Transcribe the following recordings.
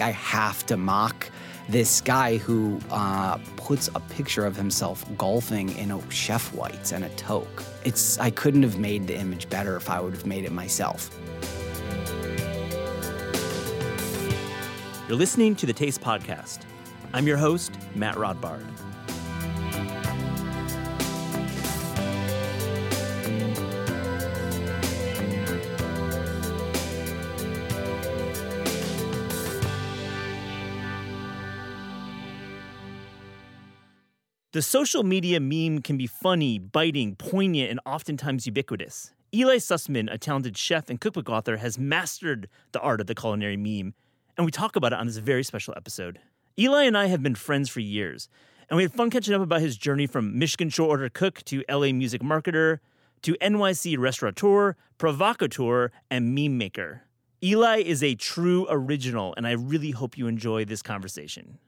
I have to mock this guy who uh, puts a picture of himself golfing in a chef whites and a toque. It's I couldn't have made the image better if I would have made it myself. You're listening to the Taste Podcast. I'm your host, Matt Rodbard. The social media meme can be funny, biting, poignant, and oftentimes ubiquitous. Eli Sussman, a talented chef and cookbook author, has mastered the art of the culinary meme, and we talk about it on this very special episode. Eli and I have been friends for years, and we had fun catching up about his journey from Michigan short order cook to LA music marketer to NYC restaurateur, provocateur, and meme maker. Eli is a true original, and I really hope you enjoy this conversation.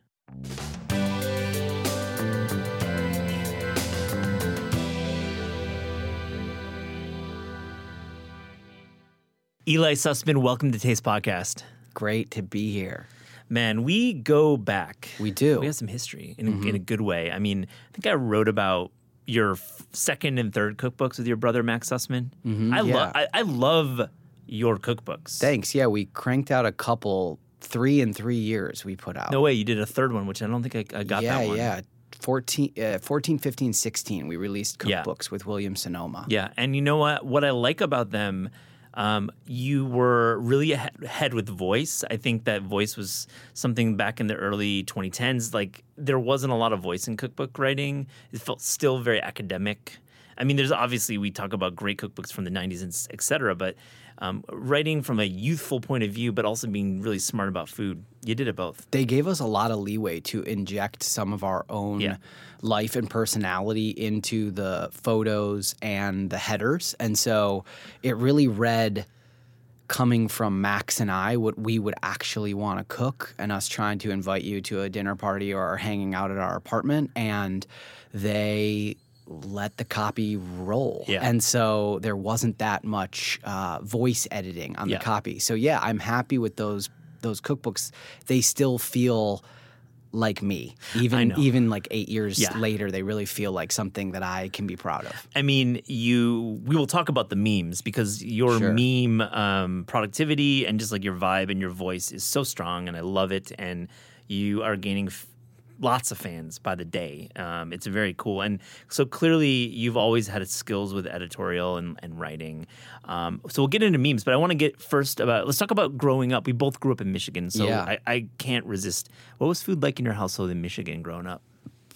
Eli Sussman, welcome to Taste Podcast. Great to be here. Man, we go back. We do. We have some history in, mm-hmm. in a good way. I mean, I think I wrote about your f- second and third cookbooks with your brother Max Sussman. Mm-hmm, I, yeah. lo- I, I love your cookbooks. Thanks. Yeah, we cranked out a couple, three in three years we put out. No way, you did a third one, which I don't think I, I got yeah, that one. Yeah, 14, uh, 14, 15, 16, we released cookbooks yeah. with William Sonoma. Yeah, and you know what? What I like about them um, you were really ahead with voice. I think that voice was something back in the early 2010s. Like there wasn't a lot of voice in cookbook writing. It felt still very academic. I mean, there's obviously we talk about great cookbooks from the 90s and et cetera, but um, writing from a youthful point of view, but also being really smart about food. You did it both. They gave us a lot of leeway to inject some of our own yeah. life and personality into the photos and the headers. And so it really read coming from Max and I what we would actually want to cook and us trying to invite you to a dinner party or hanging out at our apartment and they let the copy roll. Yeah. And so there wasn't that much uh, voice editing on yeah. the copy. So yeah, I'm happy with those those cookbooks. They still feel like me. Even even like 8 years yeah. later they really feel like something that I can be proud of. I mean, you we will talk about the memes because your sure. meme um, productivity and just like your vibe and your voice is so strong and I love it and you are gaining f- lots of fans by the day. Um, it's very cool. And so clearly you've always had skills with editorial and, and writing. Um, so we'll get into memes, but I want to get first about, let's talk about growing up. We both grew up in Michigan, so yeah. I, I can't resist. What was food like in your household in Michigan growing up?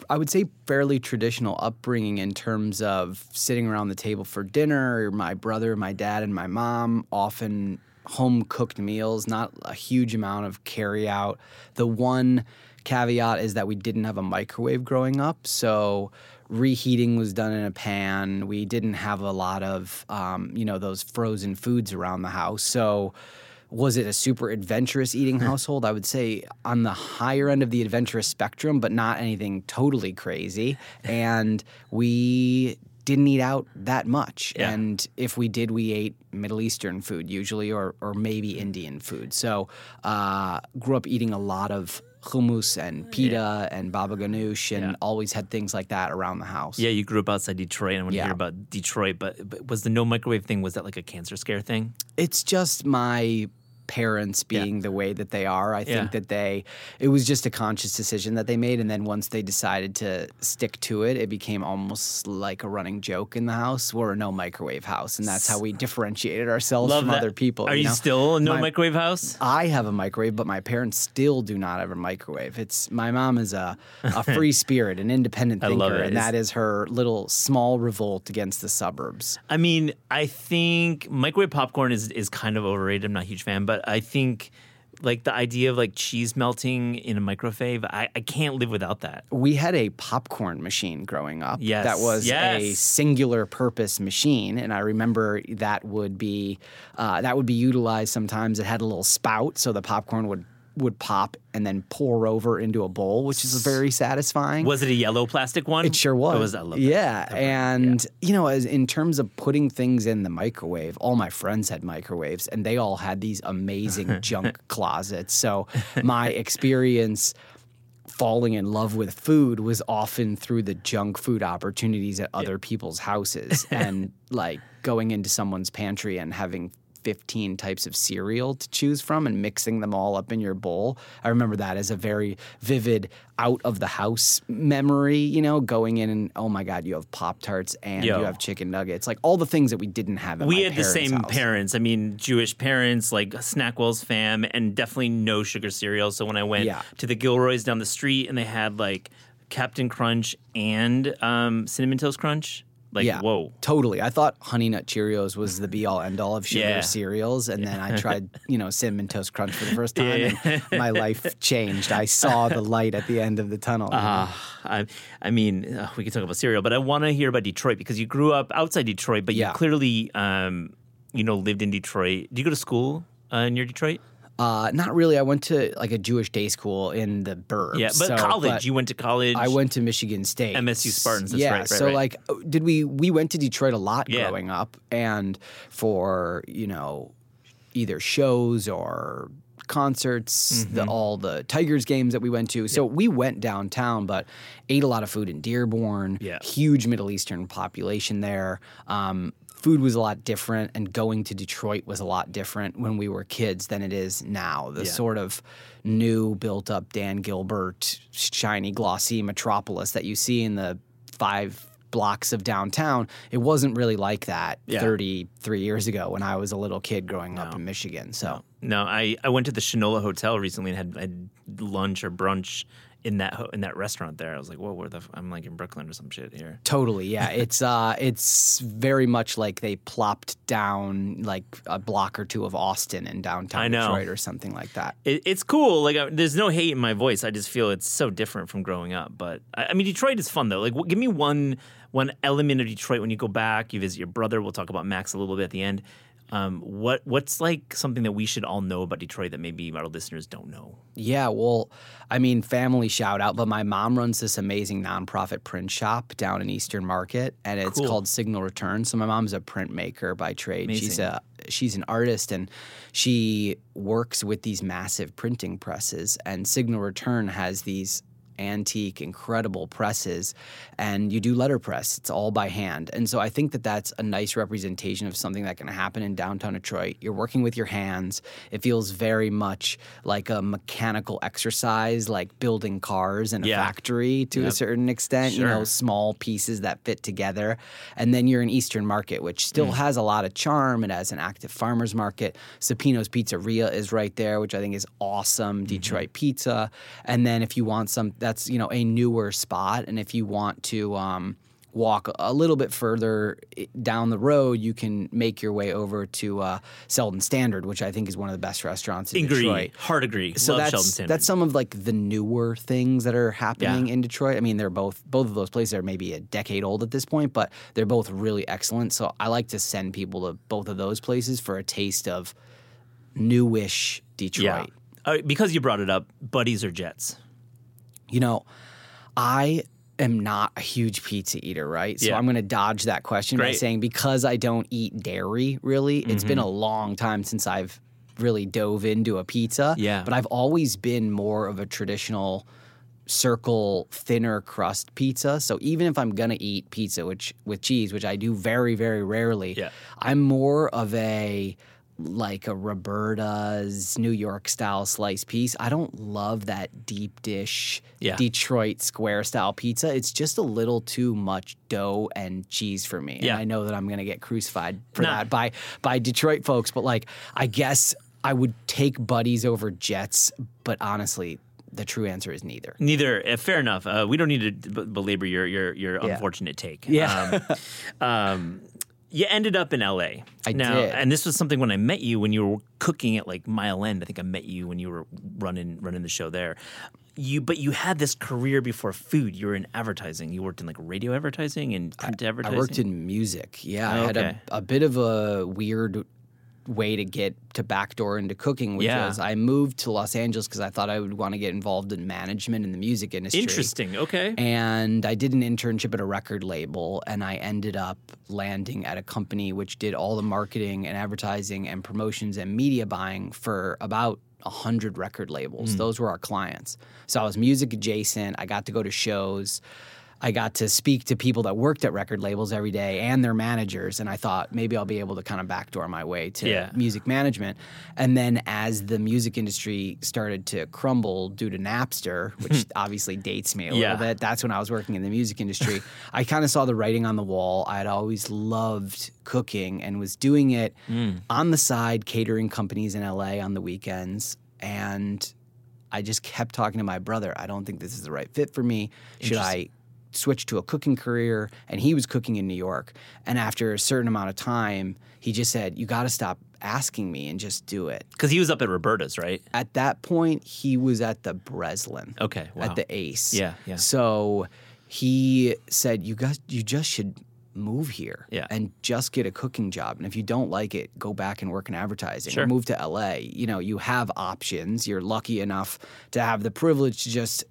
I would say fairly traditional upbringing in terms of sitting around the table for dinner. My brother, my dad, and my mom often home cooked meals, not a huge amount of carry out. The one caveat is that we didn't have a microwave growing up, so reheating was done in a pan. We didn't have a lot of um, you know those frozen foods around the house, so. Was it a super adventurous eating household? I would say on the higher end of the adventurous spectrum, but not anything totally crazy. And we didn't eat out that much. Yeah. And if we did, we ate Middle Eastern food usually, or or maybe Indian food. So uh, grew up eating a lot of hummus and pita Yeah. and baba ganoush, and Yeah. always had things like that around the house. Yeah, you grew up outside Detroit. and when Yeah. hear about Detroit, but, but was the no microwave thing, was that like a cancer scare thing? It's just my parents being the way that they are. I think Yeah. that they it was just a conscious decision that they made and then once they decided to stick to it, it became almost like a running joke in the house. We're a no microwave house and that's how we differentiated ourselves Love from that. other people. Are you, know? still a no My- microwave house? I have a microwave, but my parents still do not have a microwave. It's my mom is a, a free spirit, an independent I thinker, love it. and that is her little small revolt against the suburbs. I mean, I think microwave popcorn is is kind of overrated. I'm not a huge fan, but I think like the idea of like cheese melting in a microwave, I, I can't live without that. We had a popcorn machine growing up. Yes, That was a singular purpose machine. And I remember that would be uh, that would be utilized sometimes. It had a little spout so the popcorn would would pop and then pour over into a bowl, which is very satisfying. Was it a yellow plastic one? It sure was. Oh, it was. I love that. yeah, and you know, as in terms of putting things in the microwave, all my friends had microwaves, and they all had these amazing junk closets. So my experience falling in love with food was often through the junk food opportunities at other people's houses, and like going into someone's pantry and having 15 types of cereal to choose from and mixing them all up in your bowl. I remember that as a very vivid out of the house memory, you know, going in and oh my god, you have Pop Tarts and Yo. you have chicken nuggets, like all the things that we didn't have. At We had the same house. parents. I mean, Jewish parents, like Snackwell's fam, and definitely no sugar cereal. So when I went Yeah. to the Gilroys down the street and they had like Captain Crunch and um, Cinnamon Toast Crunch, like yeah, whoa. totally. I thought Honey Nut Cheerios was the be all end all of sugar Yeah. cereals, and then I tried, you know, Cinnamon Toast Crunch for the first time, Yeah. and my life changed. I saw the light at the end of the tunnel. Uh, I, I mean, uh, we could talk about cereal, but I want to hear about Detroit because you grew up outside Detroit, but Yeah. you clearly, um, you know, lived in Detroit. Do you go to school uh, near Detroit? Uh, not really. I went to like a Jewish day school in the burbs. Yeah, but so- college. but you went to college. I went to Michigan State. MSU Spartans, that's yeah. right, right, so right. like, did we? We went to Detroit a lot Yeah. growing up, and for you know, either shows or concerts, Mm-hmm. all the Tigers games that we went to. So we went downtown, but ate a lot of food in Dearborn. Yeah. Huge Middle Eastern population there. Um, food was a lot different, and going to Detroit was a lot different when we were kids than it is now. The Yeah. sort of new, built up Dan Gilbert, shiny, glossy metropolis that you see in the five blocks of downtown, it wasn't really like that Yeah. 33 years ago when I was a little kid growing up in Michigan. So, No, I, I went to the Shinola Hotel recently and had, had lunch or brunch in that ho- in that restaurant there. I was like, whoa, where the f- I'm like in Brooklyn or some shit here. Totally, yeah. It's uh, it's very much like they plopped down like a block or two of Austin in downtown Detroit or something like that. It, it's cool. Like, uh, there's no hate in my voice. I just feel it's so different from growing up. But I, I mean, Detroit is fun though. Like, wh- give me one one element of Detroit when you go back. You visit your brother. We'll talk about Max a little bit at the end. Um, what what's like something that we should all know about Detroit that maybe our listeners don't know? Yeah, well, I mean, family shout out, but my mom runs this amazing nonprofit print shop down in Eastern Market, and it's Cool. called Signal Return. So my mom's a printmaker by trade. She's a she's an artist, and she works with these massive printing presses. And Signal Return has these antique, incredible presses, and you do letterpress. It's all by hand. And so I think that that's a nice representation of something that can happen in downtown Detroit. You're working with your hands. It feels very much like a mechanical exercise, like building cars in a Yeah. factory to a certain extent, you know, small pieces that fit together. And then you're in Eastern Market, which still Mm. has a lot of charm. It has an active farmer's market. Supino's Pizzeria is right there, which I think is awesome. Mm-hmm. Detroit pizza. And then if you want some, that's, you know, a newer spot. And if you want to, um, walk a little bit further down the road, you can make your way over to uh, Selden Standard, which I think is one of the best restaurants in Agree. Detroit. Hard agree. So Love that's that's some of like the newer things that are happening Yeah. in Detroit. I mean, they're both both of those places are maybe a decade old at this point, but they're both really excellent. So I like to send people to both of those places for a taste of newish Detroit. yeah. Uh, because you brought it up, Buddy's or Jet's? You know, I am not a huge pizza eater, right? So Yeah. I'm going to dodge that question by saying because I don't eat dairy, really, it's been a Mm-hmm. long time since I've really dove into a pizza. Yeah. But I've always been more of a traditional circle thinner crust pizza. So even if I'm going to eat pizza which with cheese, which I do very very rarely, Yeah. I'm more of a like a Roberta's New York style slice piece. I don't love that deep dish Yeah. Detroit square style pizza. It's just a little too much dough and cheese for me. Yeah. And I know that I'm going to get crucified for Nah. that by by Detroit folks, but like I guess I would take Buddy's over Jet's, but honestly, the true answer is neither. Neither. Uh, fair enough. Uh, we don't need to b- belabor your your your Yeah. unfortunate take. Yeah. Um, um, you ended up in L.A. I now, did. and this was something when I met you when you were cooking at like Mile End. I think I met you when you were running running the show there. You, but you had this career before food. You were in advertising. You worked in like radio advertising and print I advertising. I worked in music. Yeah, I had Okay. a, a bit of a weird way to get to backdoor into cooking, which Yeah. was I moved to Los Angeles because I thought I would want to get involved in management in the music industry. Interesting. Okay. And I did an internship at a record label, and I ended up landing at a company which did all the marketing and advertising and promotions and media buying for about a hundred record labels. Hmm. Those were our clients. So I was music adjacent. I got to go to shows. I got to speak to people that worked at record labels every day and their managers, and I thought maybe I'll be able to kind of backdoor my way to Yeah. music management. And then as the music industry started to crumble due to Napster, which hmm. obviously dates me a Yeah. little bit, that's when I was working in the music industry. I kind of saw the writing on the wall. I had always loved cooking and was doing it hmm. on the side, catering companies in LA on the weekends. And I just kept talking to my brother. I don't think this is the right fit for me. Should I switch to a cooking career? And he was cooking in New York. And after a certain amount of time, he just said, You got to stop asking me and just do it. Because he was up at Roberta's, right? At that point, he was at the Breslin Okay. Wow. at the Ace. Yeah, yeah. So he said, "You guys, you just should move here Yeah. and just get a cooking job. And if you don't like it, go back and work in advertising Sure. or move to LA. You know, you have options. You're lucky enough to have the privilege to just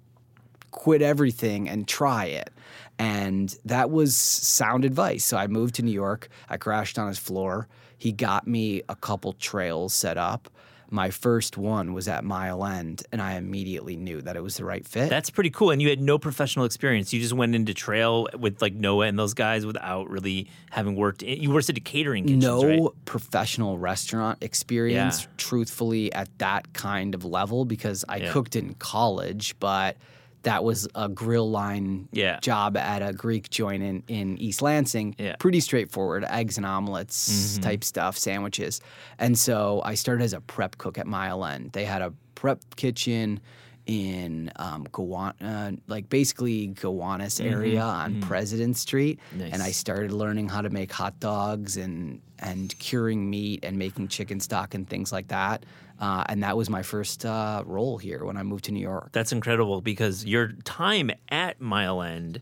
quit everything and try it." And that was sound advice. So I moved to New York. I crashed on his floor. He got me a couple trails set up. My first one was at Mile End, and I immediately knew that it was the right fit. That's pretty cool. And you had no professional experience. You just went into trail with like Noah and those guys without really having worked. In, you worked at a catering kitchens, no right? professional restaurant experience, Yeah. truthfully, at that kind of level because I Yeah. cooked in college, but that was a grill line Yeah. job at a Greek joint in, in East Lansing. Yeah. Mm-hmm. Pretty straightforward, eggs and omelets type stuff, sandwiches. And so I started as a prep cook at Mile End. They had a prep kitchen in um, Gowan- uh, like basically Gowanus area on President Street, and I Mm-hmm. Started learning how to make hot dogs and and curing meat and making chicken stock and things like that. Uh, and that was my first uh, role here when I moved to New York. That's incredible because your time at Mile End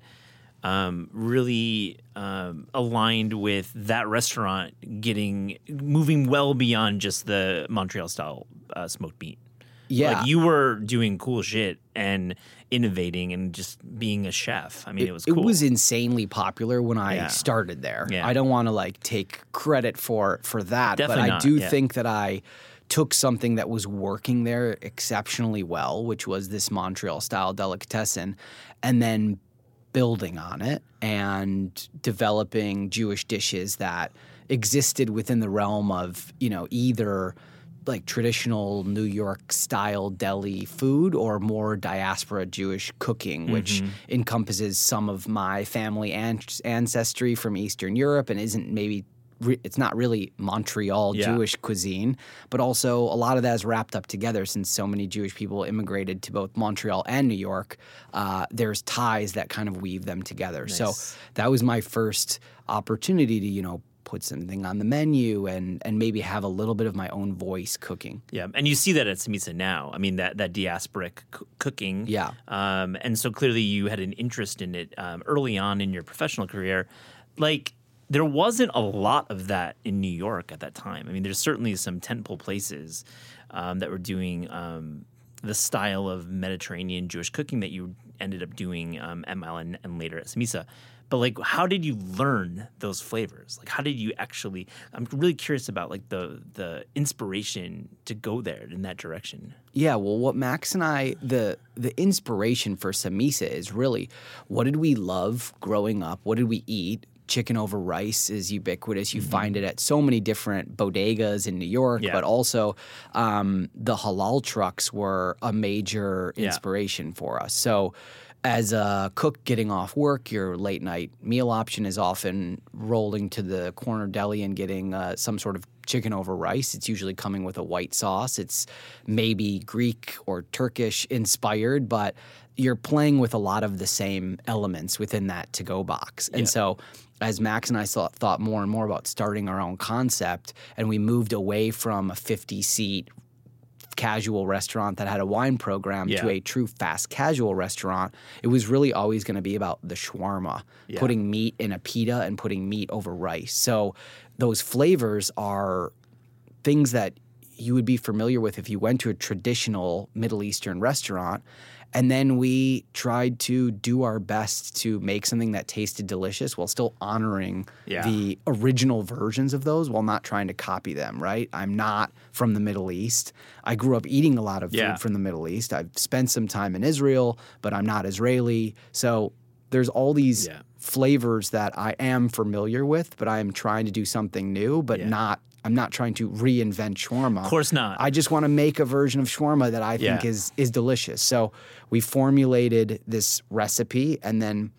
um, really um, aligned with that restaurant getting moving well beyond just the Montreal style uh, smoked meat. Yeah, Like you were doing cool shit and innovating and just being a chef. I mean, it, was cool. It was insanely popular when I Yeah. started there. Yeah. I don't want to like take credit for for that, Definitely but I not, do yeah. think that I took something that was working there exceptionally well, which was this Montreal style delicatessen, and then building on it and developing Jewish dishes that existed within the realm of, you know, either like traditional New York style deli food or more diaspora Jewish cooking, which mm-hmm. encompasses some of my family an- ancestry from Eastern Europe and isn't maybe. Re- it's not really Montreal Yeah. Jewish cuisine, but also a lot of that is wrapped up together since so many Jewish people immigrated to both Montreal and New York. Uh, there's ties that kind of weave them together. So that was my first opportunity to, you know, put something on the menu and and maybe have a little bit of my own voice cooking. Yeah, and you see that at Samesa now. I mean, that that diasporic c- cooking. Yeah. Um, and so clearly you had an interest in it um, early on in your professional career. Like there wasn't a lot of that in New York at that time. I mean, there's certainly some tentpole places um, that were doing um, the style of Mediterranean Jewish cooking that you ended up doing um, at Mile End, and later at Samesa. But like, how did you learn those flavors? Like, how did you actually? I'm really curious about like the the inspiration to go there in that direction. Yeah, well, what Max and I the the inspiration for Samesa is really what did we love growing up? What did we eat? Chicken over rice is ubiquitous. You find it at so many different bodegas in New York, Yeah. but also um, the halal trucks were a major Yeah. inspiration for us. So, as a cook getting off work, your late night meal option is often rolling to the corner deli and getting uh, some sort of chicken over rice. It's usually coming with a white sauce. It's maybe Greek or Turkish inspired, but you're playing with a lot of the same elements within that to go box. And so, as Max and I thought, thought more and more about starting our own concept, and we moved away from a 50 seat casual restaurant that had a wine program Yeah. to a true fast casual restaurant, it was really always going to be about the shawarma, Yeah. putting meat in a pita and putting meat over rice. So those flavors are things that you would be familiar with if you went to a traditional Middle Eastern restaurant. And then we tried to do our best to make something that tasted delicious while still honoring Yeah. the original versions of those while not trying to copy them, right? I'm not from the Middle East. I grew up eating a lot of Yeah. food from the Middle East. I've spent some time in Israel, but I'm not Israeli. So there's all these Yeah. flavors that I am familiar with, but I am trying to do something new, but not I'm not trying to reinvent shawarma. Of course not. I just want to make a version of shawarma that I think Yeah. is is delicious. So we formulated this recipe and then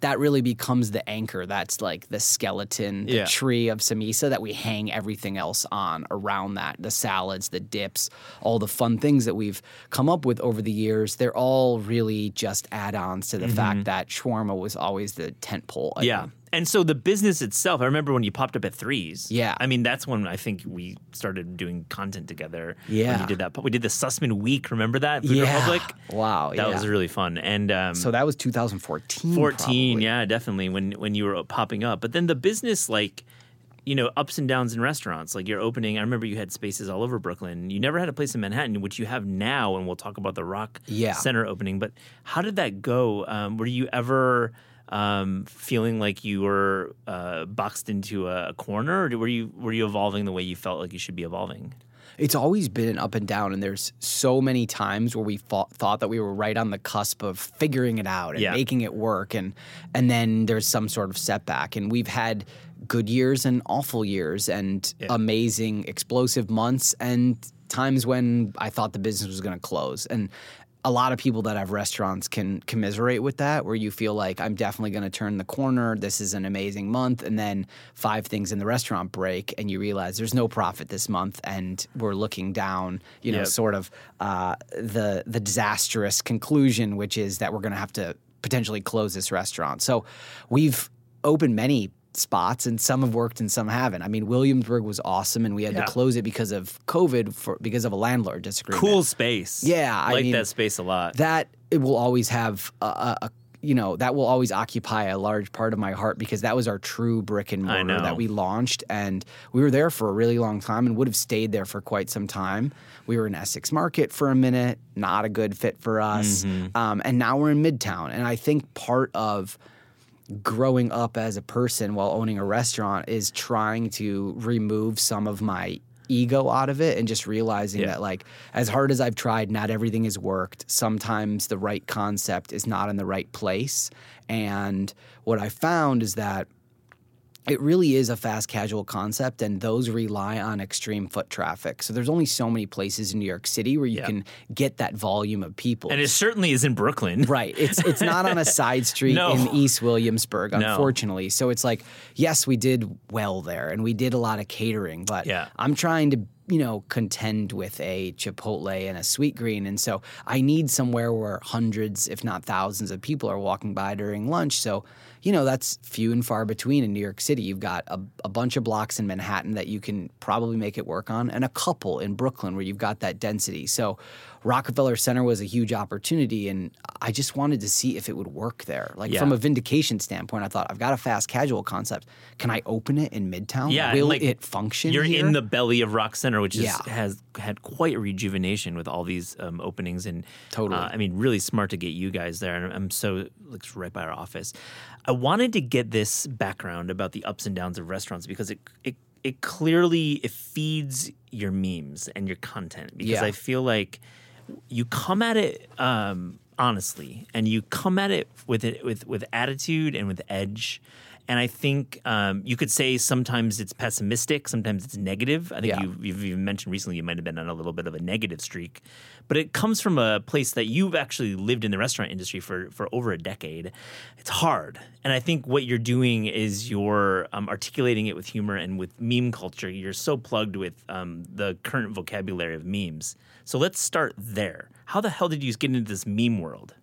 that really becomes the anchor. That's like the skeleton, the Yeah. tree of Samesa that we hang everything else on around that. The salads, the dips, all the fun things that we've come up with over the years. They're all really just add-ons to the fact mm-hmm. that shawarma was always the tent pole. item. Yeah. And so the business itself, I remember when you popped up at threes. Yeah. I mean, that's when I think we started doing content together. When Yeah. you did that. We did the Sussman Week. Remember that? Food Yeah. Republic? Wow. That yeah. was really fun. And um, so that was 2014. 14, probably. yeah, definitely when when you were popping up. But then the business, like, you know, ups and downs in restaurants. Like you're opening. I remember you had spaces all over Brooklyn. You never had a place in Manhattan, which you have now, and we'll talk about the Rock Yeah. Center opening. But how did that go? Um, were you ever um, feeling like you were uh, boxed into a corner, or were you were you evolving the way you felt like you should be evolving? It's always been an up and down, and there's so many times where we thought, thought that we were right on the cusp of figuring it out and Yeah. making it work, and and then there's some sort of setback, and we've had good years and awful years, and amazing explosive months, and times when I thought the business was going to close, and a lot of people that have restaurants can commiserate with that, where you feel like I'm definitely going to turn the corner. This is an amazing month, and then five things in the restaurant break, and you realize there's no profit this month, and we're looking down, you know, Yep. sort of uh, the the disastrous conclusion, which is that we're going to have to potentially close this restaurant. So we've opened many spots and some have worked and some haven't. I mean, Williamsburg was awesome and we had Yeah. to close it because of COVID for because of a landlord disagreement. Cool space. Yeah, I like mean, that space a lot. that it will always have a, a, a you know that will always occupy a large part of my heart because that was our true brick and mortar that we launched and we were there for a really long time and would have stayed there for quite some time we were in essex market for a minute not a good fit for us Mm-hmm. um, and now we're in midtown and i think part of growing up as a person while owning a restaurant is trying to remove some of my ego out of it and just realizing Yeah. that like as hard as I've tried not everything has worked sometimes the right concept is not in the right place and what I found is that it really is a fast casual concept and those rely on extreme foot traffic so there's only so many places in New York City where you Yeah. can get that volume of people and it certainly is in Brooklyn. Right. It's it's not on a side street No. in East Williamsburg, No. unfortunately. So it's like, yes, we did well there and we did a lot of catering, but Yeah. I'm trying to, you know, contend with a Chipotle and a Sweetgreen. And so I need somewhere where hundreds, if not thousands of people are walking by during lunch. So, you know, that's few and far between in New York City. You've got a, a bunch of blocks in Manhattan that you can probably make it work on, and a couple in Brooklyn where you've got that density. So Rockefeller Center was a huge opportunity, and I just wanted to see if it would work there. Like Yeah. from a vindication standpoint, I thought I've got a fast casual concept. Can I open it in Midtown? Yeah, will like, it function? You're here? in the belly of Rock Center, which is, Yeah. has had quite a rejuvenation with all these um, openings, and Totally. uh, I mean, really smart to get you guys there, and I'm so like right by our office. I wanted to get this background about the ups and downs of restaurants because it it it clearly it feeds your memes and your content because Yeah. I feel like you come at it um, honestly and you come at it with it with with attitude and with edge. And I think um, you could say sometimes it's pessimistic, sometimes it's negative. I think Yeah. you, you've even mentioned recently you might have been on a little bit of a negative streak, but it comes from a place that you've actually lived in the restaurant industry for for over a decade. It's hard, and I think what you're doing is you're um, articulating it with humor and with meme culture. You're so plugged with um, the current vocabulary of memes. So let's start there. How the hell did you get into this meme world?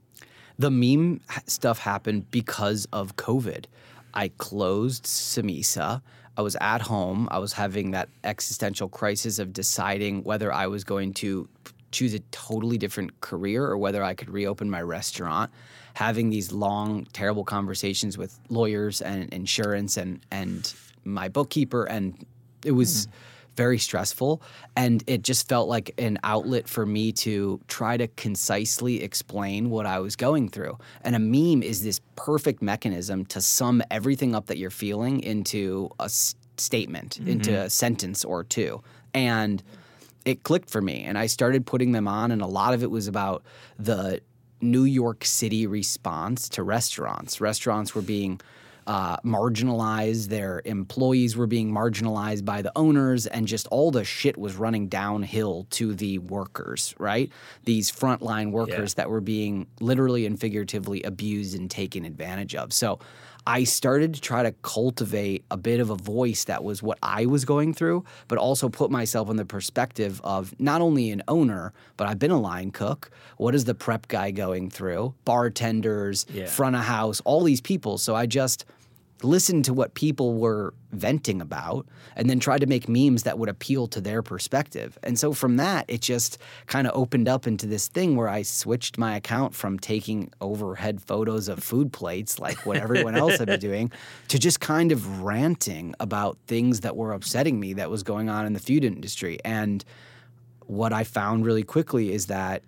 the meme stuff happened because of COVID. I closed Samesa. I was at home. I was having that existential crisis of deciding whether I was going to choose a totally different career or whether I could reopen my restaurant. Having these long, terrible conversations with lawyers and insurance and and my bookkeeper, and it was hmm. Very stressful. And it just felt like an outlet for me to try to concisely explain what I was going through. And a meme is this perfect mechanism to sum everything up that you're feeling into a s- statement, mm-hmm. into a sentence or two. And it clicked for me and I started putting them on and a lot of it was about the New York City response to restaurants. Restaurants were being uh, marginalized, their employees were being marginalized by the owners, and just all the shit was running downhill to the workers, right? These frontline workers that were being literally and figuratively abused and taken advantage of. So I started to try to cultivate a bit of a voice that was what I was going through, but also put myself in the perspective of not only an owner, but I've been a line cook. What is the prep guy going through? Bartenders, Yeah. front of house, all these people. So I just listened to what people were venting about and then tried to make memes that would appeal to their perspective. And so from that, it just kind of opened up into this thing where I switched my account from taking overhead photos of food plates, like what everyone else had been doing, to just kind of ranting about things that were upsetting me that was going on in the food industry. And what I found really quickly is that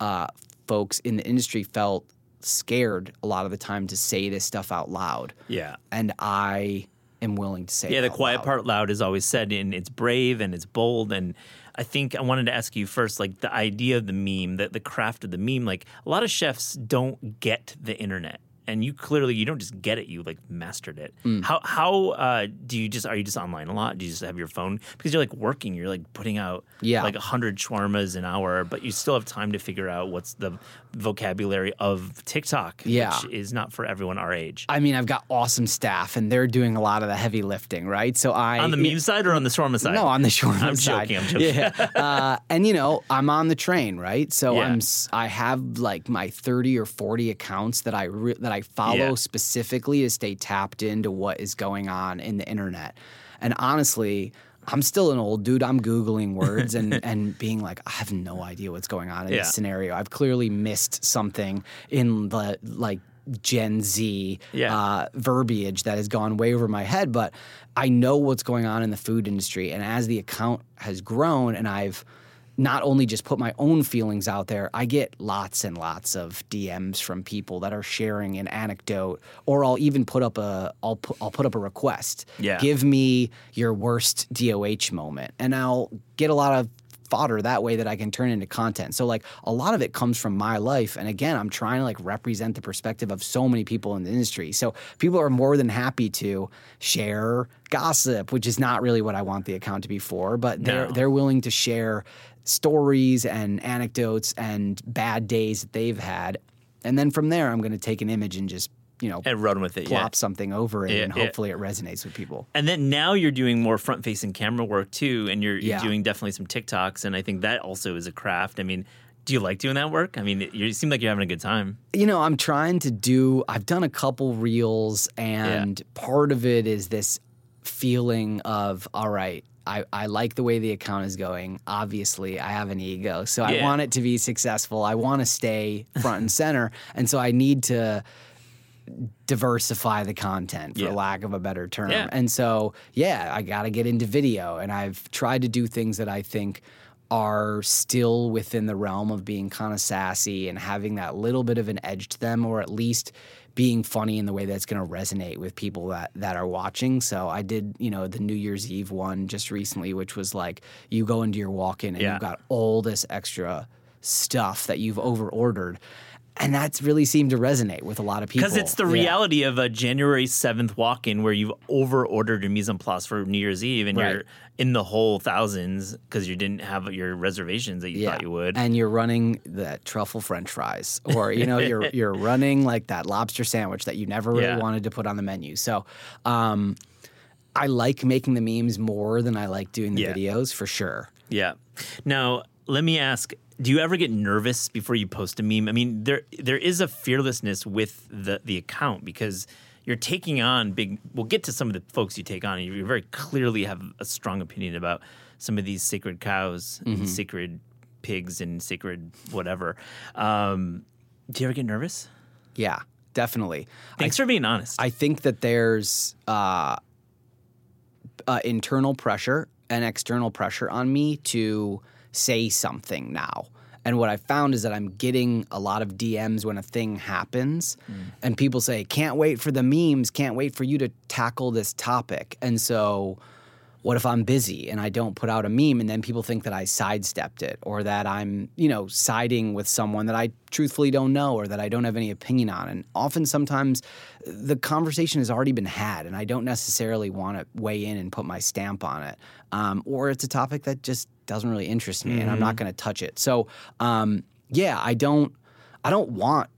uh, folks in the industry felt scared a lot of the time to say this stuff out loud. Yeah. And I am willing to say Yeah, the quiet loud. part loud is always said, and it's brave and it's bold. And I think I wanted to ask you first, like the idea of the meme, the, the craft of the meme. Like a lot of chefs don't get the internet, and you clearly you don't just get it; you like mastered it. Mm. How how uh, do you just are you just online a lot? Do you just have your phone because you're like working? You're like putting out Yeah. like hundred shawarmas an hour, but you still have time to figure out what's the vocabulary of TikTok, Yeah. which is not for everyone our age. I mean, I've got awesome staff, and they're doing a lot of the heavy lifting, right? So I on the meme side or on the shawarma side? No, on the short I'm side. joking, I'm joking. Yeah, uh, and you know, I'm on the train, right? So Yeah. I'm I have like my 30 or 40 accounts that I re- that I follow Yeah. specifically to stay tapped into what is going on in the internet. And honestly, I'm still an old dude. I'm googling words and and being like, I have no idea what's going on in Yeah. this scenario. I've clearly missed something in the like Gen Z Yeah. uh, verbiage that has gone way over my head, but I know what's going on in the food industry. And as the account has grown and I've not only just put my own feelings out there, I get lots and lots of DMs from people that are sharing an anecdote, or I'll even put up a I'll put I'll put up a request. Yeah. Give me your worst DOH moment, and I'll get a lot of fodder that way that I can turn into content. So like a lot of it comes from my life and again I'm trying to like represent the perspective of so many people in the industry. So people are more than happy to share gossip, which is not really what I want the account to be for, but they're No. they're willing to share stories and anecdotes and bad days that they've had. And then from there I'm going to take an image and just, you know, and run with it. plop yeah. something over it Yeah, and yeah. hopefully it resonates with people. And then now you're doing more front facing camera work too, and you're, you're Yeah. doing definitely some TikToks, and I think that also is a craft. I mean, do you like doing that work? I mean, you seem like you're having a good time. you know, I'm trying to do, I've done a couple reels, and part of it is this feeling of, all right, I, I like the way the account is going. Obviously, I have an ego. So I want it to be successful. I want to stay front and center. And so I need to diversify the content, for Yeah. lack of a better term. Yeah. And so, yeah, I got to get into video. And I've tried to do things that I think are still within the realm of being kind of sassy and having that little bit of an edge to them, or at least being funny in the way that's going to resonate with people that, that are watching. So I did, you know, the New Year's Eve one just recently, which was like you go into your walk in and Yeah. you've got all this extra stuff that you've over ordered. And that's really seemed to resonate with a lot of people. Because it's the Yeah. reality of a January 7th walk in where you've over ordered your mise en place for New Year's Eve and Right. you're in the hole thousands because you didn't have your reservations that you thought you would. And you're running the truffle French fries, or you know, you're you're running like that lobster sandwich that you never really Yeah. wanted to put on the menu. So, um, I like making the memes more than I like doing the Yeah. videos for sure. Yeah. Now, let me ask, do you ever get nervous before you post a meme? I mean, there there is a fearlessness with the the account because you're taking on big we'll get to some of the folks you take on and you very clearly have a strong opinion about some of these sacred cows and sacred pigs and sacred whatever. Um, do you ever get nervous? Yeah, definitely. Thanks for being honest. I think that there's uh, uh, internal pressure and external pressure on me to say something now. And what I found is that I'm getting a lot of DMs when a thing happens, and people say, Can't wait for the memes, can't wait for you to tackle this topic. And so, what if I'm busy and I don't put out a meme and then people think that I sidestepped it or that I'm, you know, siding with someone that I truthfully don't know or that I don't have any opinion on. And often sometimes the conversation has already been had and I don't necessarily want to weigh in and put my stamp on it. Um, or it's a topic that just doesn't really interest me and I'm not going to touch it. So, um, yeah, I don't, I don't want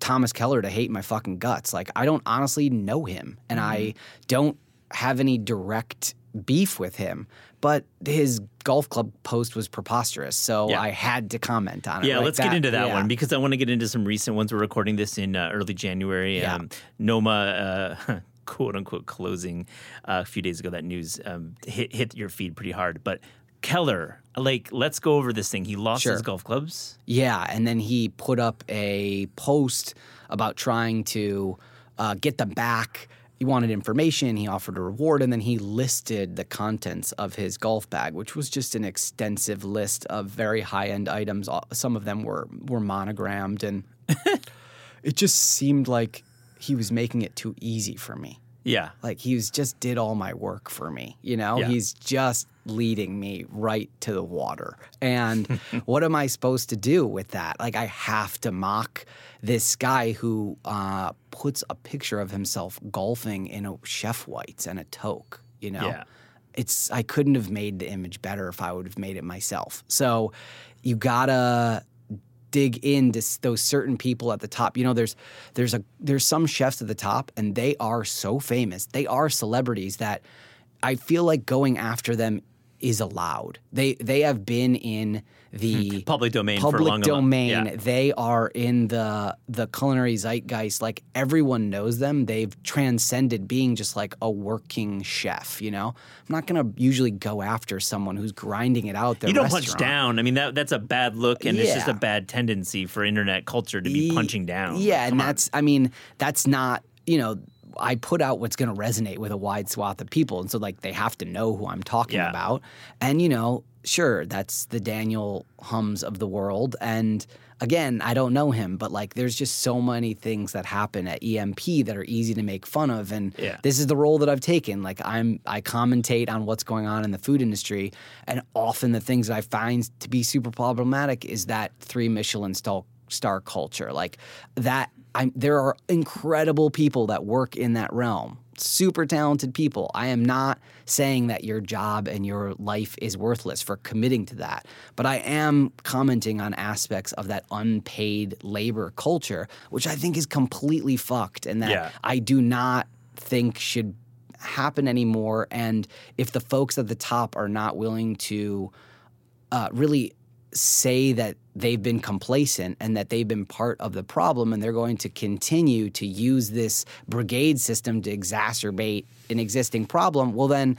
Thomas Keller to hate my fucking guts. Like I don't honestly know him and I don't have any direct beef with him, but his golf club post was preposterous, so Yeah. I had to comment on it. Yeah, Like let's get into that yeah. one because I want to get into some recent ones. We're recording this in uh, early January. Yeah. Um, Noma, uh, quote unquote, closing uh, a few days ago. That news um, hit hit your feed pretty hard. But Keller, like, let's go over this thing. He lost Sure. his golf clubs. Yeah, and then he put up a post about trying to uh, get them back. He wanted information. He offered a reward, and then he listed the contents of his golf bag, which was just an extensive list of very high end items. Some of them were were monogrammed, and it just seemed like he was making it too easy for me. Yeah. Like he's just did all my work for me, you know? Yeah. He's just leading me right to the water. And what am I supposed to do with that? Like I have to mock this guy who uh, puts a picture of himself golfing in a chef whites and a toque, you know? Yeah. It's I couldn't have made the image better if I would have made it myself. So you gotta dig into those certain people at the top. You know, there's there's a there's some chefs at the top, and they are so famous. They are celebrities that I feel like going after them is allowed. They they have been in the hmm. Public domain for a public long domain. Yeah. They are in the the culinary zeitgeist. Like everyone knows them. They've transcended being just like a working chef. You know, I'm not gonna usually go after someone who's grinding it out. Their You don't punch down. I mean, that that's a bad look, and it's just a bad tendency for internet culture to be Ye- punching down. Yeah, Like, and on. that's I mean, that's not, you know, I put out what's going to resonate with a wide swath of people. And so like they have to know who I'm talking Yeah. about. And you know, sure, that's the Daniel Humms of the world and again, I don't know him, but like there's just so many things that happen at EMP that are easy to make fun of and Yeah. this is the role that I've taken. Like I'm I commentate on what's going on in the food industry and often the things that I find to be super problematic is that three Michelin star star culture. Like that I'm there are incredible people that work in that realm. Super talented people. I am not saying that your job and your life is worthless for committing to that. But I am commenting on aspects of that unpaid labor culture, which I think is completely fucked and that Yeah. I do not think should happen anymore. And if the folks at the top are not willing to uh, really say that they've been complacent and that they've been part of the problem and they're going to continue to use this brigade system to exacerbate an existing problem, well, then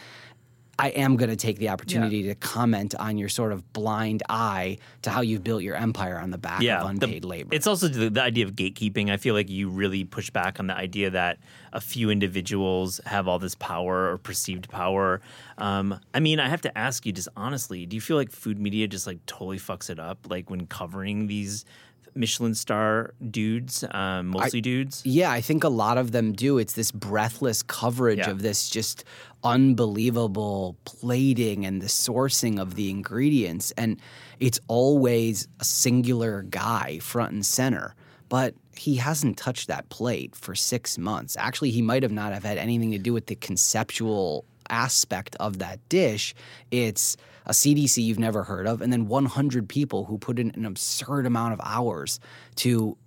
I am going to take the opportunity to comment on your sort of blind eye to how you've built your empire on the back of the- unpaid labor. It's also the, the idea of gatekeeping. I feel like you really push back on the idea that a few individuals have all this power or perceived power. Um, I mean, I have to ask you just honestly, do you feel like food media just like totally fucks it up, like when covering these Michelin star dudes, um, mostly dudes? Yeah, I think a lot of them do. It's this breathless coverage Yeah. of this just unbelievable plating and the sourcing of the ingredients. And it's always a singular guy front and center. But he hasn't touched that plate for six months. Actually, he might have not have had anything to do with the conceptual aspect of that dish. It's a CDC you've never heard of, and then 100 people who put in an absurd amount of hours to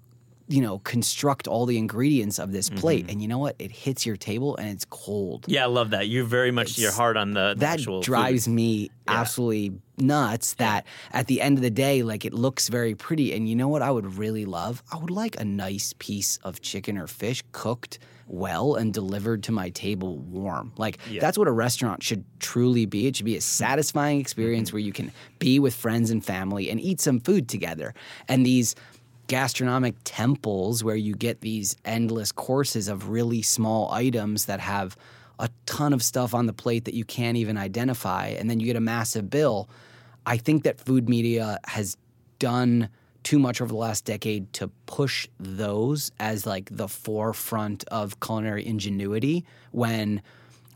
you know, construct all the ingredients of this plate. Mm-hmm. And you know what? It hits your table and it's cold. Yeah, I love that. You're very much you're hard on the, the That actual food. drives me absolutely nuts that at the end of the day, like it looks very pretty. And you know what I would really love? I would like a nice piece of chicken or fish cooked well and delivered to my table warm. Like Yeah. that's what a restaurant should truly be. It should be a satisfying experience Mm-hmm. where you can be with friends and family and eat some food together. And these gastronomic temples where you get these endless courses of really small items that have a ton of stuff on the plate that you can't even identify, and then you get a massive bill. I think that food media has done too much over the last decade to push those as like the forefront of culinary ingenuity when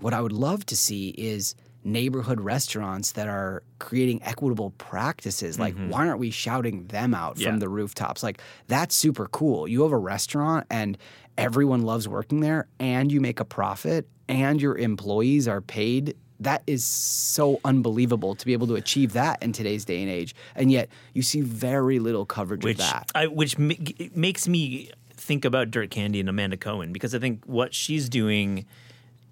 what I would love to see is neighborhood restaurants that are creating equitable practices. Like, mm-hmm. why aren't we shouting them out Yeah. from the rooftops? Like, that's super cool. You have a restaurant and everyone loves working there, and you make a profit, and your employees are paid. That is so unbelievable to be able to achieve that in today's day and age. And yet, you see very little coverage which of that. I, which ma- makes me think about Dirt Candy and Amanda Cohen because I think what she's doing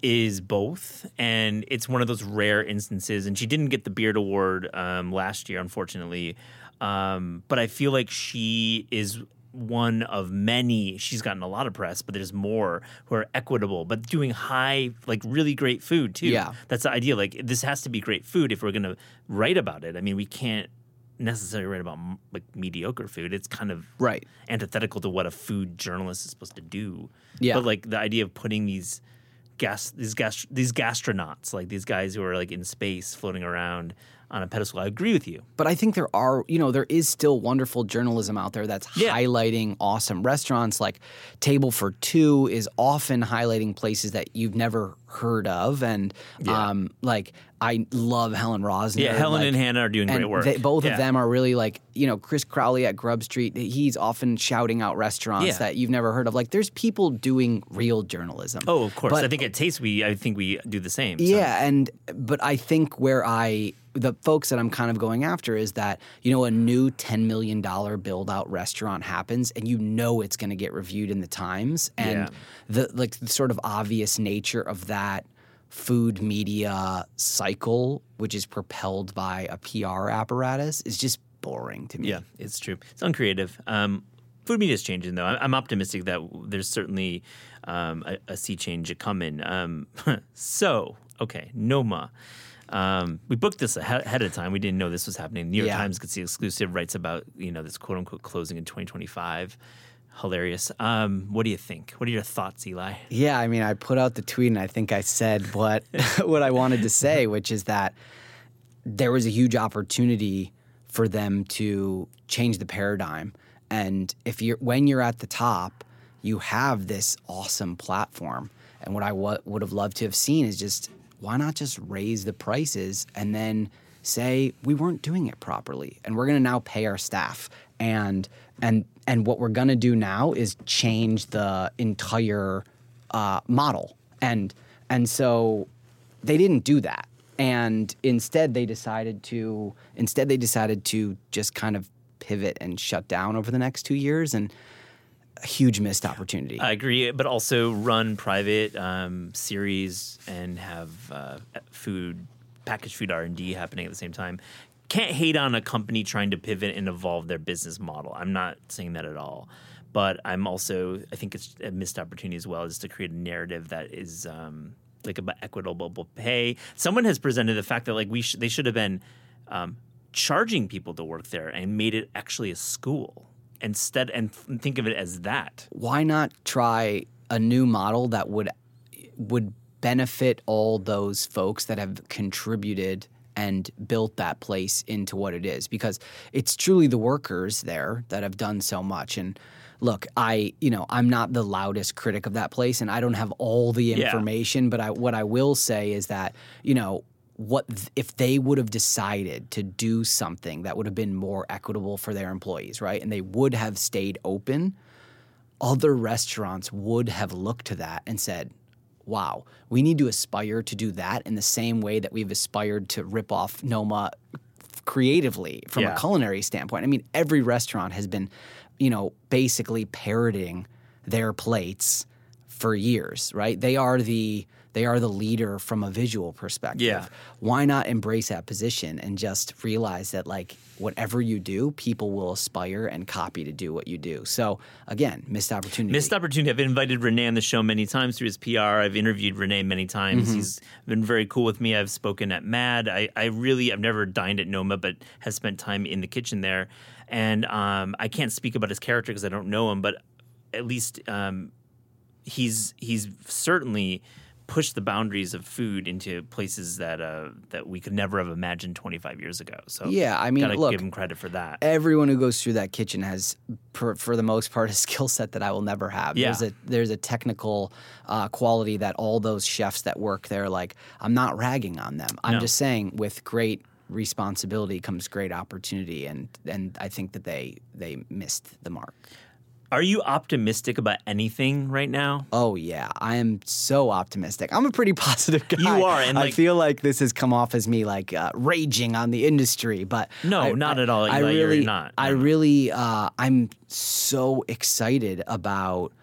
is both, and it's one of those rare instances. And she didn't get the Beard Award um, last year, unfortunately, um, but I feel like she is one of many. She's gotten a lot of press, but there's more who are equitable, but doing high, like really great food too. Yeah. that's the idea. Like this has to be great food if we're going to write about it. I mean, we can't necessarily write about like mediocre food. It's kind of Right. antithetical to what a food journalist is supposed to do. Yeah. But like the idea of putting these gas these gas these gastronauts, like these guys who are like in space floating around on a pedestal. I agree with you. But I think there are, you know, there is still wonderful journalism out there that's Yeah. highlighting awesome restaurants. Like Table for Two is often highlighting places that you've never heard of, and um, like I love Helen Rosner. Yeah, Helen like, and Hannah are doing great work. They, both Yeah. of them are really like, you know, Chris Crowley at Grub Street. He's often shouting out restaurants Yeah. that you've never heard of. Like, there's people doing real journalism. Oh, of course. But- I think at Taste we I think we do the same. so. Yeah, and but I think where I the folks that I'm kind of going after is that you know a new ten million dollar build out restaurant happens, and you know it's going to get reviewed in the Times, and Yeah. the like the sort of obvious nature of that food media cycle, which is propelled by a PR apparatus, is just boring to me. Yeah, it's true. It's uncreative. Um, food media is changing, though. I'm optimistic that there's certainly um, a, a sea change coming. Um, so, okay, Noma. Um, we booked this ahead of time. We didn't know this was happening. New York Yeah. Times gets the exclusive, writes about you know this quote unquote closing in 2025. Hilarious. Um, what do you think? What are your thoughts, Eli? Yeah, I mean, I put out the tweet and I think I said what what I wanted to say, which is that there was a huge opportunity for them to change the paradigm. And if you're when you're at the top, you have this awesome platform. And what I would have loved to have seen is just why not just raise the prices and then say we weren't doing it properly and we're going to now pay our staff. And and and what we're going to do now is change the entire uh, model. And and so they didn't do that. And instead they decided to instead they decided to just kind of pivot and shut down over the next two years. And a huge missed opportunity I agree, but also run private um, series and have uh, food, packaged food R and D happening at the same time. Can't hate on a company trying to pivot and evolve their business model. I'm not saying that at all, but I'm also I think it's a missed opportunity as well, is to create a narrative that is um, like about equitable pay. Someone has presented the fact that like we sh- they should have been um, charging people to work there and made it actually a school instead and th- think of it as that. why not try a new model that would would benefit all those folks that have contributed and built that place into what it is because it's truly the workers there that have done so much and look i you know i'm not the loudest critic of that place and i don't have all the Yeah. information but i what i will say is that you know what if they would have decided to do something that would have been more equitable for their employees right and they would have stayed open other restaurants would have looked to that and said, wow, we need to aspire to do that in the same way that we've aspired to rip off Noma creatively from Yeah. a culinary standpoint. I mean, every restaurant has been, you know, basically parroting their plates for years, right? They are the they are the leader from a visual perspective. Yeah. Why not embrace that position and just realize that like whatever you do, people will aspire and copy to do what you do. So again, missed opportunity. Missed opportunity. I've invited René on the show many times through his PR. I've interviewed René many times. Mm-hmm. He's been very cool with me. I've spoken at Mad. I, I really, I've never dined at Noma, but have spent time in the kitchen there. And um, I can't speak about his character because I don't know him, but at least um, he's he's certainly pushed the boundaries of food into places that uh, that we could never have imagined 25 years ago. So Yeah, I mean, gotta look, give them credit for that. everyone who goes through that kitchen has, for, for the most part, a skill set that I will never have. Yeah. There's a there's a technical uh, quality that all those chefs that work there, like I'm not ragging on them. I'm No. just saying, with great responsibility comes great opportunity, and and I think that they they missed the mark. Are you optimistic about anything right now? Oh yeah, I am so optimistic. I'm a pretty positive guy. You are, and, I feel like this has come off as me like uh, raging on the industry, but No, I- not I- at all, I really, not. I really, uh, I'm so excited about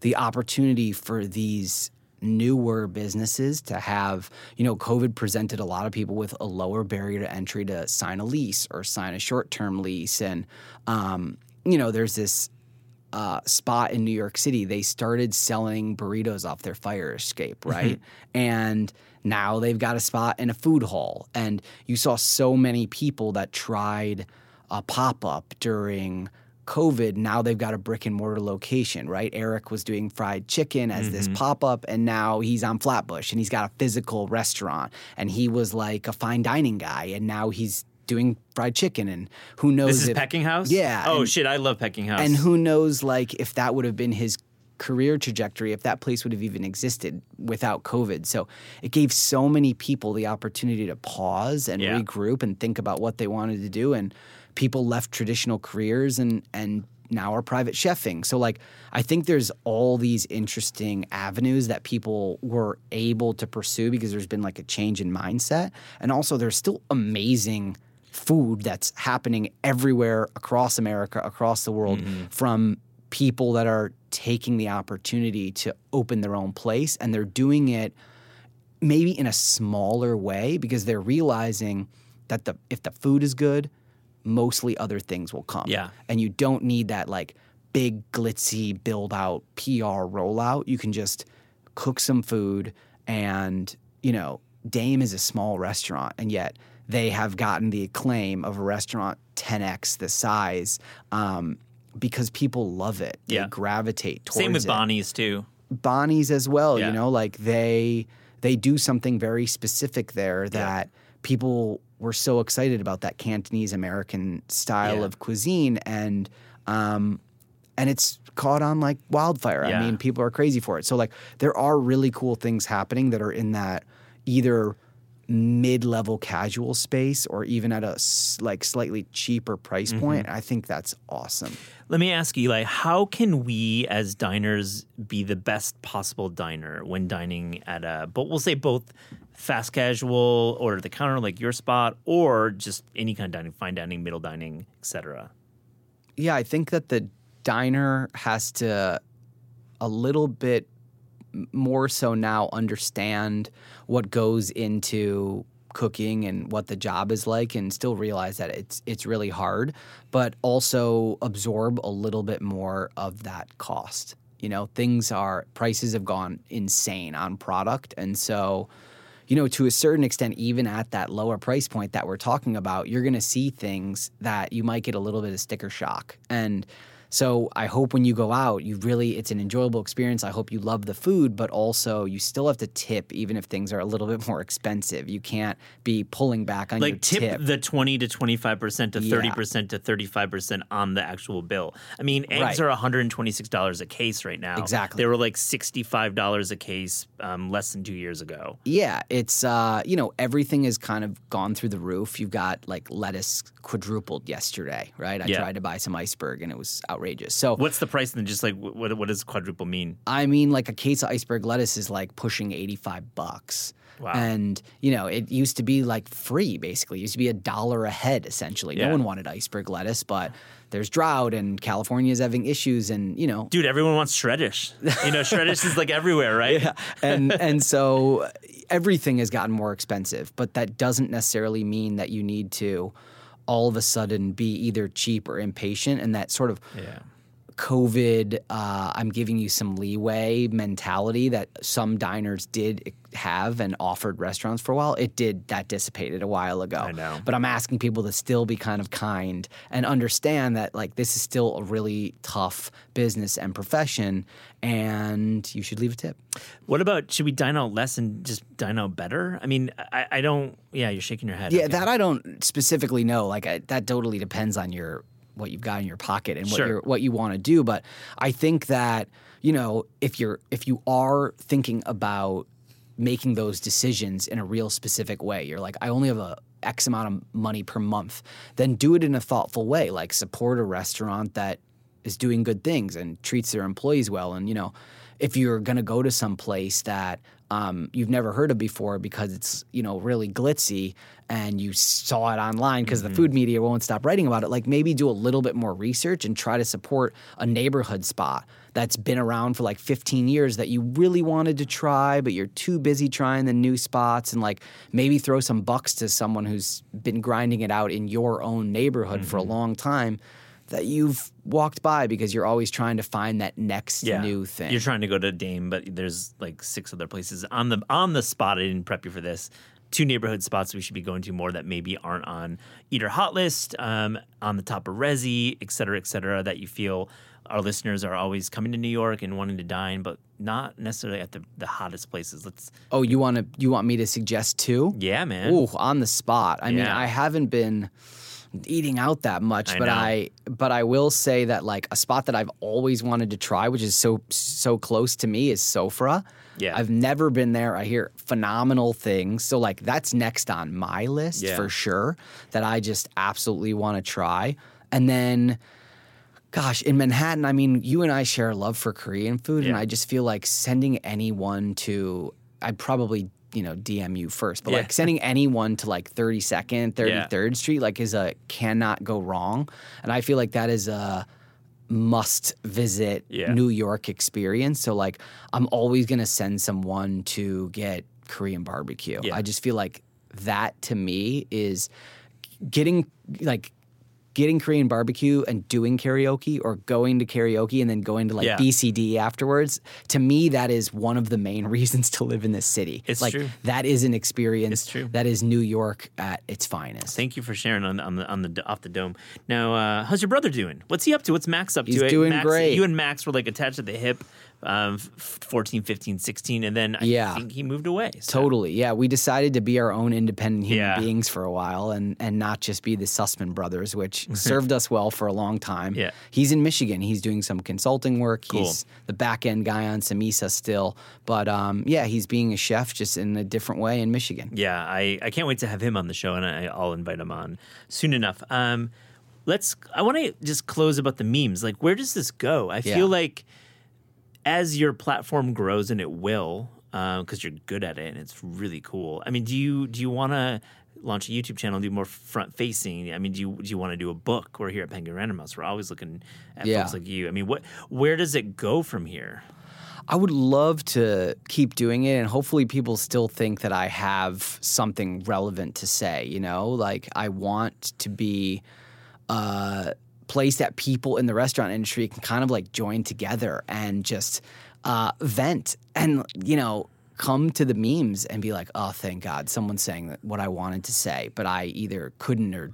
the opportunity for these newer businesses to have you know covid presented a lot of people with a lower barrier to entry to sign a lease or sign a short-term lease and um, you know there's this uh, spot in New York City, they started selling burritos off their fire escape, right? and now they've got a spot in a food hall. And you saw so many people that tried a pop up during COVID. Now they've got a brick and mortar location, right? Eric was doing fried chicken as this pop up, and now he's on Flatbush and he's got a physical restaurant. And he was like a fine dining guy, and now he's doing fried chicken. And who knows This is if, Pecking House? Yeah, Oh and- shit, I love Pecking House. and who knows, like, if that would have been his career trajectory, if that place would have even existed without COVID. So it gave so many people the opportunity to pause and Yeah. regroup and think about what they wanted to do. And people left traditional careers and and now are private chefing. So like I think there's all these interesting avenues that people were able to pursue because there's been like a change in mindset. And also there's still amazing food that's happening everywhere across America, across the world, mm-hmm. from people that are taking the opportunity to open their own place and they're doing it maybe in a smaller way because they're realizing that the if the food is good, mostly other things will come. Yeah. And you don't need that like big glitzy build out PR rollout. You can just cook some food and, you know, Dame is a small restaurant and yet they have gotten the acclaim of a restaurant 10x the size um, because people love it. They Yeah. gravitate towards it. Same with it. Bonnie's too. Bonnie's as well. Yeah. You know, like they they do something very specific there that people were so excited about that Cantonese American style Yeah. of cuisine, and um, and it's caught on like wildfire. Yeah. I mean, people are crazy for it. So like, there are really cool things happening that are in that either mid-level casual space or even at a like slightly cheaper price Mm-hmm. point. I think that's awesome. Let me ask you, Eli, how can we as diners be the best possible diner when dining at a but we'll say both fast casual or the counter like your spot or just any kind of dining, fine dining, middle dining, etc. Yeah, I think that the diner has to a little bit more so now understand what goes into cooking and what the job is like and still realize that it's it's really hard but also absorb a little bit more of that cost you know things are prices have gone insane on product and so you know, to a certain extent, even at that lower price point that we're talking about, you're going to see things that you might get a little bit of sticker shock. And so I hope when you go out, you really, it's an enjoyable experience. I hope you love the food, but also you still have to tip, even if things are a little bit more expensive. You can't be pulling back on your tip. Like tip, tip. the 20 to 25% to Yeah. 30% to 35% on the actual bill. I mean, eggs Right. are $126 a case right now. Exactly. They were like $65 a case um, less than two years ago. Yeah, it's uh, you know, everything has kind of gone through the roof. You've got like lettuce quadrupled yesterday, right? I Yeah. tried to buy some iceberg and it was outrageous. So What's the price then? Just like what, what does quadruple mean? I mean, like a case of iceberg lettuce is like pushing 85 bucks. Wow. And, you know, it used to be like free, basically. It used to be a dollar a head, essentially. Yeah. No one wanted iceberg lettuce, but there's drought and California is having issues and, you know, Dude, everyone wants Shreddish. You know, Shreddish is like everywhere, right? yeah. and and so everything has gotten more expensive, but that doesn't necessarily mean that you need to all of a sudden be either cheap or impatient and that sort of Yeah. COVID, uh, I'm giving you some leeway mentality that some diners did have and offered restaurants for a while. It did that dissipated a while ago. I know. But I'm asking people to still be kind of kind and understand that like this is still a really tough business and profession, and you should leave a tip. What about should we dine out less and just dine out better? I mean, I, I don't. Yeah, you're shaking your head. Yeah, Okay. that I don't specifically know. Like I, that totally depends on your what you've got in your pocket and what Sure. you're, what you want to do. But I think that you know if you're if you are thinking about making those decisions in a real specific way, you're like I only have a X amount of money per month. Then do it in a thoughtful way. Like support a restaurant that is doing good things and treats their employees well. And you know, if you're going to go to some place that um, you've never heard of before because it's you know really glitzy and you saw it online because the food media won't stop writing about it. Like maybe do a little bit more research and try to support a neighborhood spot that's been around for like 15 years that you really wanted to try but you're too busy trying the new spots and like maybe throw some bucks to someone who's been grinding it out in your own neighborhood for a long time that you've walked by because you're always trying to find that next yeah. new thing. You're trying to go to Dame, but there's like six other places on the on the spot. I didn't prep you for this. Two neighborhood spots we should be going to more that maybe aren't on Eater Hot List, um, on the top of Resy, et cetera, et cetera, that you feel our listeners are always coming to New York and wanting to dine, but not necessarily at the, the hottest places. Let's, oh, you want to you want me to suggest two? yeah, man. Ooh, on the spot. I mean, I haven't been eating out that much, I but know. I but I will say that like a spot that I've always wanted to try, which is so so close to me, is Sofreh. Yeah. I've never been there. I hear phenomenal things. So like that's next on my list Yeah. for sure that I just absolutely want to try. And then gosh, in Manhattan, I mean, you and I share a love for Korean food and I just feel like sending anyone to I'd probably you know DM you first, but Yeah. like sending anyone to like 32nd, 33rd Yeah. Street like is a cannot go wrong, and I feel like that is a must visit Yeah. New York experience. So like I'm always gonna send someone to get Korean barbecue. I just feel like that to me is getting like getting Korean barbecue and doing karaoke or going to karaoke and then going to like Yeah. BCD afterwards. To me, that is one of the main reasons to live in this city. It's like true. that is an experience It's true. that is New York at its finest. Thank you for sharing on, on the on the off the dome. Now, uh, how's your brother doing? What's he up to? What's Max up He's to? doing Max, great. You and Max were like attached at the hip, um, f- 14, 15, 16, and then I Yeah. think he moved away. so- Totally. Yeah. We decided to be our own independent human Yeah. beings for a while and, and not just be the Sussman brothers, which served us well for a long time. Yeah. He's in Michigan. He's doing some consulting work. Cool. He's the back end guy on Samesa still. But um, yeah, he's being a chef just in a different way in Michigan. Yeah, I, I can't wait to have him on the show, and I, I'll invite him on soon enough. Um, let's. I want to just close about the memes. Like, where does this go? I Yeah. feel like as your platform grows, and it will, uh, because you're good at it, and it's really cool. I mean, do you do you want to launch a YouTube channel, do more front facing? I mean, do you do you want to do a book? We're here at Penguin Random House. We're always looking at Yeah. folks like you. I mean, what where does it go from here? I would love to keep doing it, and hopefully, people still think that I have something relevant to say. You know, like I want to be a place that people in the restaurant industry can kind of like join together and just uh, vent and, you know, come to the memes and be like, oh, thank God, someone's saying what I wanted to say, but I either couldn't or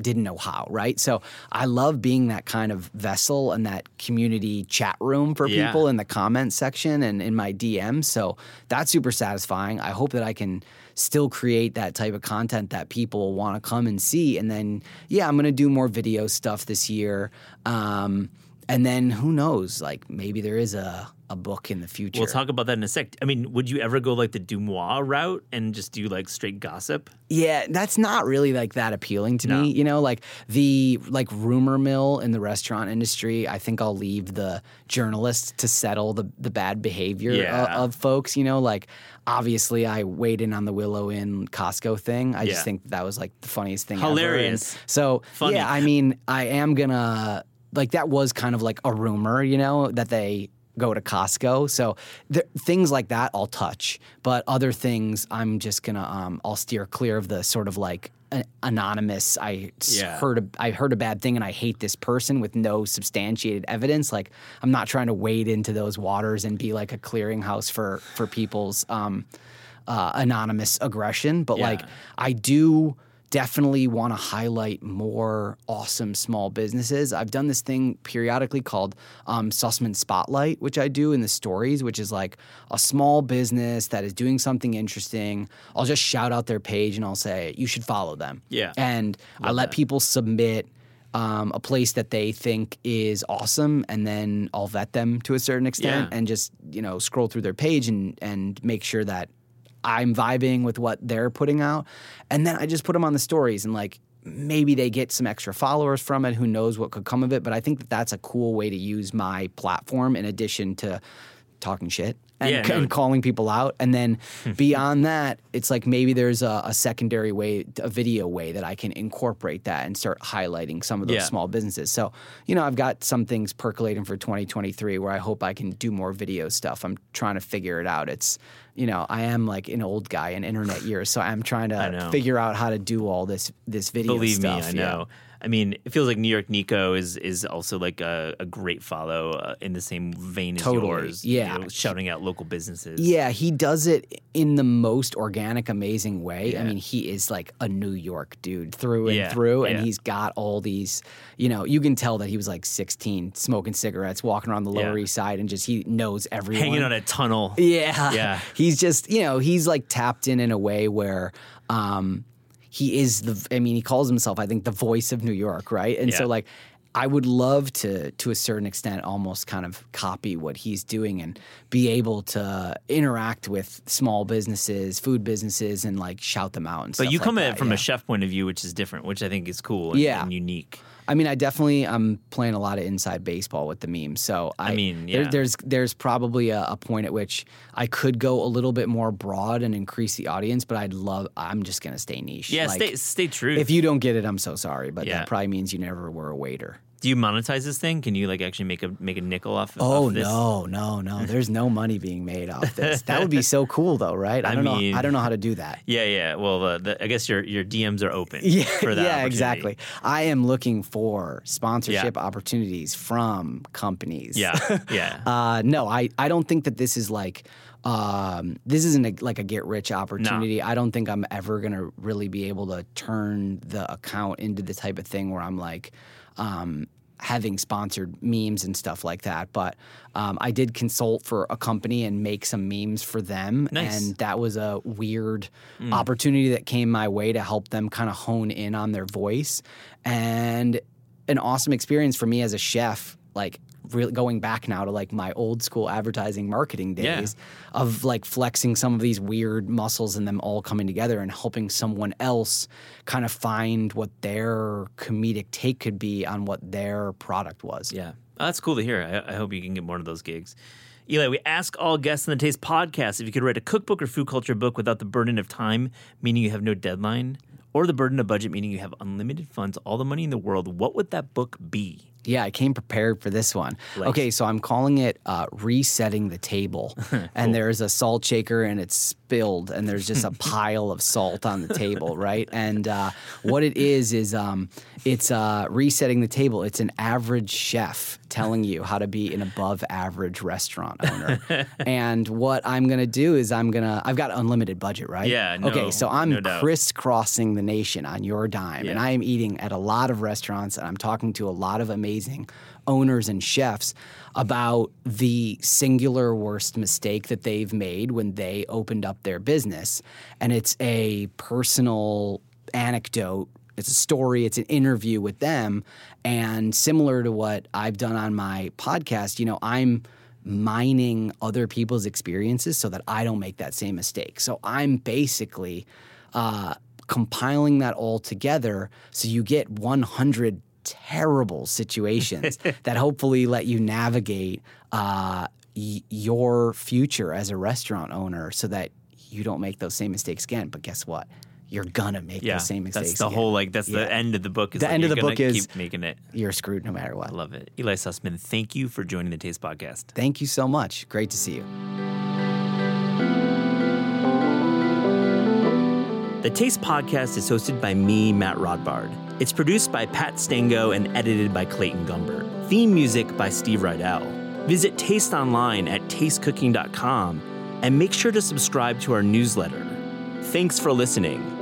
didn't know how, right? So I love being that kind of vessel and that community chat room for Yeah. people in the comment section and in my DMs. So that's super satisfying. I hope that I can still create that type of content that people want to come and see. And then, yeah, I'm going to do more video stuff this year. Um, and then who knows? Like maybe there is a, a book in the future. We'll talk about that in a sec. I mean, would you ever go like the Deuxmoi route and just do like straight gossip? Yeah, that's not really like that appealing to No. me. You know, like the like rumor mill in the restaurant industry. I think I'll leave the journalists to settle the the bad behavior uh, Yeah. of, folks. You know, like obviously I weighed in on the Willow in Costco thing. I Yeah. just think that was like the funniest thing. ever. Hilarious. So Funny. yeah, I mean, I am gonna like that was kind of like a rumor. You know that they. Go to Costco, so th- things like that I'll touch, but other things I'm just gonna um, I'll steer clear of the sort of like an anonymous. I Yeah. heard a, I heard a bad thing and I hate this person with no substantiated evidence. Like I'm not trying to wade into those waters and be like a clearinghouse for for people's um, uh, anonymous aggression. But Yeah. like I do definitely want to highlight more awesome small businesses. I've done this thing periodically called um, Sussman Spotlight, which I do in the stories, which is like a small business that is doing something interesting. I'll just shout out their page and I'll say, you should follow them. Yeah. And I let people submit. Um, a place that they think is awesome, and then I'll vet them to a certain extent, Yeah. and just you know scroll through their page and and make sure that I'm vibing with what they're putting out. And then I just put them on the stories and like maybe they get some extra followers from it. Who knows what could come of it. But I think that that's a cool way to use my platform in addition to talking shit and, Yeah, no. and calling people out. And then beyond that, it's like maybe there's a, a secondary way, a video way that I can incorporate that and start highlighting some of those Yeah. small businesses. So, you know, I've got some things percolating for 2023 where I hope I can do more video stuff. I'm trying to figure it out. It's, you know, I am like an old guy in internet years, so I'm trying to figure out how to do all this this video Believe stuff. me, I yeah. know. I mean, it feels like New York Nico is is also like a, a great follow uh, in the same vein as Totally, yours. you yeah. know, shouting out local businesses. Yeah, he does it in the most organic, amazing way. I mean, he is like a New York dude through and Yeah, through, and yeah. he's got all these, you know, you can tell that he was like 16, smoking cigarettes, walking around the Lower Yeah. East Side, and just he knows everyone. Hanging on a tunnel. Yeah. Yeah. He's just, you know, he's like tapped in in a way where um, he is the, I mean, he calls himself, I think, the voice of New York, right? And so, like, I would love to, to a certain extent, almost kind of copy what he's doing and be able to interact with small businesses, food businesses, and like shout them out. And But you like come at that, it from yeah. a chef point of view, which is different, which I think is cool and, Yeah. and unique. I mean, I definitely I'm playing a lot of inside baseball with the memes. So I, mean, there- there's there's probably a, a point at which I could go a little bit more broad and increase the audience, but I'd love. I'm just gonna stay niche. Yeah, Like, stay stay true. If you don't get it, I'm so sorry, but Yeah. that probably means you never were a waiter. Do you monetize this thing? Can you like actually make a make a nickel off? Oh off no, no, no! There's no money being made off this. That would be so cool, though, right? I I don't mean- know. I don't know how to do that. Yeah, yeah. Well, uh, the, I guess your your DMs are open. Yeah, for that. yeah, exactly. I am looking for sponsorship opportunities from companies. Yeah, yeah. Uh, no, I, I don't think that this is like um, this isn't a, like a get rich opportunity. I don't think I'm ever gonna really be able to turn the account into the type of thing where I'm like um, having sponsored memes and stuff like that. But um, I did consult for a company and make some memes for them, Nice. and that was a weird opportunity that came my way to help them kind of hone in on their voice and an awesome experience for me as a chef like really going back now to like my old school advertising marketing Yeah. days of like flexing some of these weird muscles and them all coming together and helping someone else kind of find what their comedic take could be on what their product was. Yeah, oh, that's cool to hear. I, I hope you can get more of those gigs. Eli, we ask all guests on the Taste podcast if you could write a cookbook or food culture book without the burden of time, meaning you have no deadline, or the burden of budget, meaning you have unlimited funds, all the money in the world. What would that book be? Yeah, I came prepared for this one. Okay, so I'm calling it uh, resetting the table, and there's a salt shaker and it's spilled, and there's just a pile of salt on the table, right? And uh, what it is is um, it's uh, resetting the table. It's an average chef telling you how to be an above average restaurant owner. and what I'm gonna do is I'm gonna I've got unlimited budget, right? Yeah, no- okay, so I'm no crisscrossing the nation on your dime, and I am eating at a lot of restaurants, and I'm talking to a lot of amazing owners and chefs about the singular worst mistake that they've made when they opened up their business. And it's a personal anecdote. It's a story, it's an interview with them. And similar to what I've done on my podcast, you know, I'm mining other people's experiences so that I don't make that same mistake. So I'm basically uh, compiling that all together so you get 100 terrible situations that hopefully let you navigate uh, y- your future as a restaurant owner so that you don't make those same mistakes again. But guess what? You're gonna make Yeah, those same mistakes. that's the again. whole like that's Yeah. the end of the book. Is The like, end of the book is- keep making it. You're screwed no matter what. I love it. Eli Sussman, thank you for joining the Taste Podcast. Thank you so much. Great to see you. The Taste Podcast is hosted by me, Matt Rodbard. It's produced by Pat Stango and edited by Clayton Gumbert. Theme music by Steve Rydell. Visit Taste online at tastecooking.com and make sure to subscribe to our newsletter. Thanks for listening.